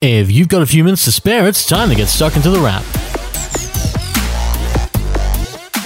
If you've got a few minutes to spare, it's time to get stuck into the wrap.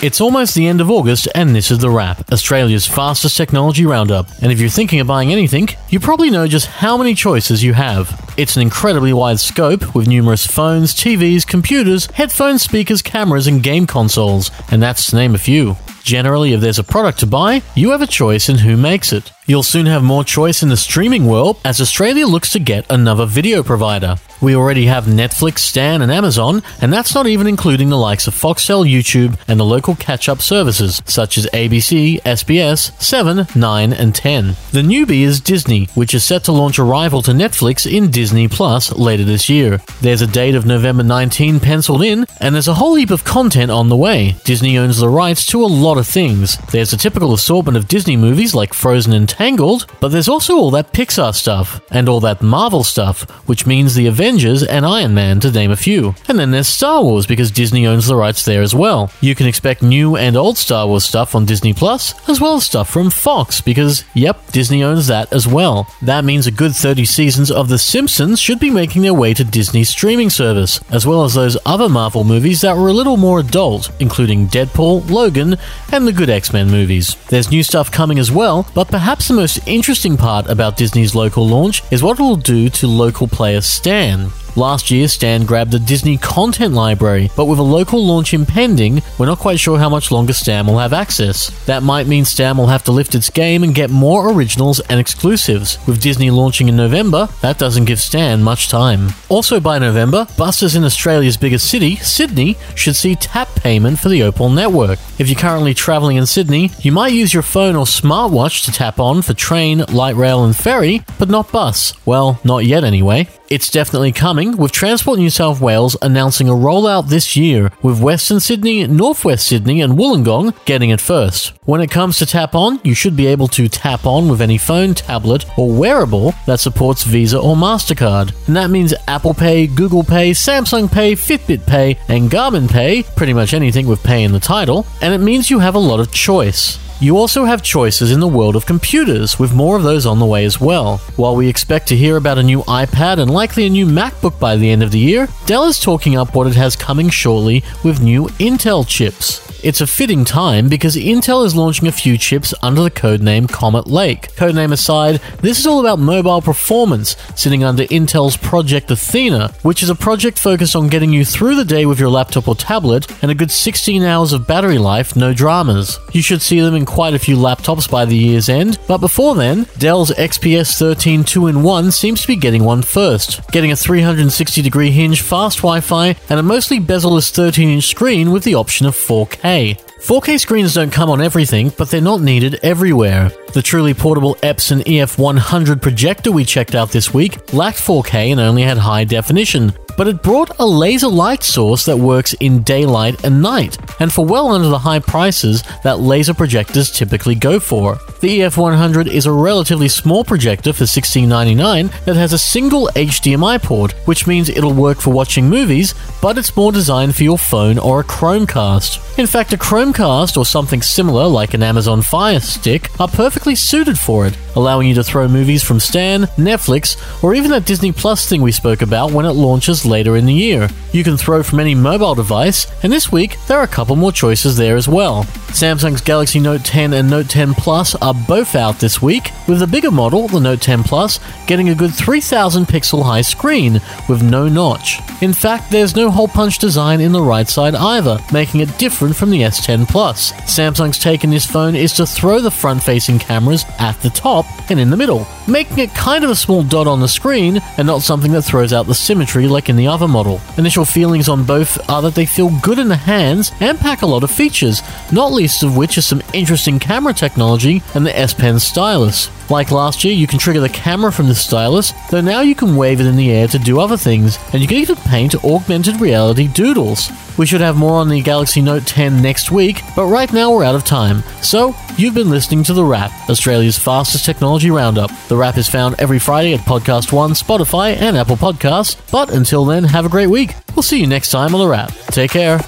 It's almost the end of August, and this is The Wrap, Australia's fastest technology roundup. And if you're thinking of buying anything, you probably know just how many choices you have. It's an incredibly wide scope, with numerous phones, TVs, computers, headphones, speakers, cameras, and game consoles, and that's to name a few. Generally, if there's a product to buy, you have a choice in who makes it. You'll soon have more choice in the streaming world as Australia looks to get another video provider. We already have Netflix, Stan, and Amazon, and that's not even including the likes of Foxtel, YouTube, and the local catch up services such as ABC, SBS, 7, 9, and 10. The newbie is Disney, which is set to launch a rival to Netflix in Disney Plus later this year. There's a date of November 19 penciled in, and there's a whole heap of content on the way. Disney owns the rights to a lot of things. There's a typical assortment of Disney movies like Frozen and Tangled, but there's also all that Pixar stuff, and all that Marvel stuff, which means the event Avengers, and Iron Man, to name a few. And then there's Star Wars because Disney owns the rights there as well. You can expect new and old Star Wars stuff on Disney Plus, as well as stuff from Fox because, yep, Disney owns that as well. That means a good 30 seasons of The Simpsons should be making their way to Disney's streaming service, as well as those other Marvel movies that were a little more adult, including Deadpool, Logan, and the good X Men movies. There's new stuff coming as well, but perhaps the most interesting part about Disney's local launch is what it will do to local player Stan. Last year, Stan grabbed the Disney content library, but with a local launch impending, we're not quite sure how much longer Stan will have access. That might mean Stan will have to lift its game and get more originals and exclusives. With Disney launching in November, that doesn't give Stan much time. Also by November, buses in Australia's biggest city, Sydney, should see tap payment for the Opal network. If you're currently travelling in Sydney, you might use your phone or smartwatch to tap on for train, light rail, and ferry, but not bus. Well, not yet anyway. It's definitely coming, with Transport New South Wales announcing a rollout this year, with Western Sydney, Northwest Sydney, and Wollongong getting it first. When it comes to tap on, you should be able to tap on with any phone, tablet, or wearable that supports Visa or MasterCard. And that means Apple Pay, Google Pay, Samsung Pay, Fitbit Pay, and Garmin Pay, pretty much anything with pay in the title, and it means you have a lot of choice. You also have choices in the world of computers, with more of those on the way as well. While we expect to hear about a new iPad and likely a new MacBook by the end of the year, Dell is talking up what it has coming shortly with new Intel chips. It's a fitting time because Intel is launching a few chips under the codename Comet Lake. Codename aside, this is all about mobile performance, sitting under Intel's Project Athena, which is a project focused on getting you through the day with your laptop or tablet and a good 16 hours of battery life, no dramas. You should see them in quite a few laptops by the year's end, but before then, Dell's XPS 13 2-in-1 seems to be getting one first, getting a 360 degree hinge, fast Wi-Fi, and a mostly bezel-less 13-inch screen with the option of 4K. 4K screens don't come on everything, but they're not needed everywhere. The truly portable Epson EF100 projector we checked out this week lacked 4K and only had high definition, but it brought a laser light source that works in daylight and night, and for well under the high prices that laser projectors typically go for. The EF100 is a relatively small projector for $16.99 that has a single HDMI port, which means it'll work for watching movies, but it's more designed for your phone or a Chromecast. In fact, a Chromecast or something similar like an Amazon Fire Stick are perfectly suited for it, allowing you to throw movies from Stan, Netflix, or even that Disney Plus thing we spoke about when it launches later in the year. You can throw from any mobile device, and this week there are a couple more choices there as well. Samsung's Galaxy Note 10 and Note 10 Plus are both out this week, with the bigger model, the Note 10 Plus, getting a good 3000 pixel high screen with no notch. In fact, there's no hole punch design in the right side either, making it different from the S10 Plus. Samsung's take in this phone is to throw the front facing cameras at the top and in the middle, making it kind of a small dot on the screen and not something that throws out the symmetry like in the other model. Initial feelings on both are that they feel good in the hands and pack a lot of features, not least of which is some interesting camera technology and the S Pen stylus. Like last year, you can trigger the camera from the stylus, though now you can wave it in the air to do other things, and you can even paint augmented reality doodles. We should have more on the Galaxy Note 10 next week, but right now we're out of time. So, you've been listening to The Wrap, Australia's fastest technology roundup. The Wrap is found every Friday at Podcast One, Spotify, and Apple Podcasts. But until then, have a great week. We'll see you next time on The Wrap. Take care.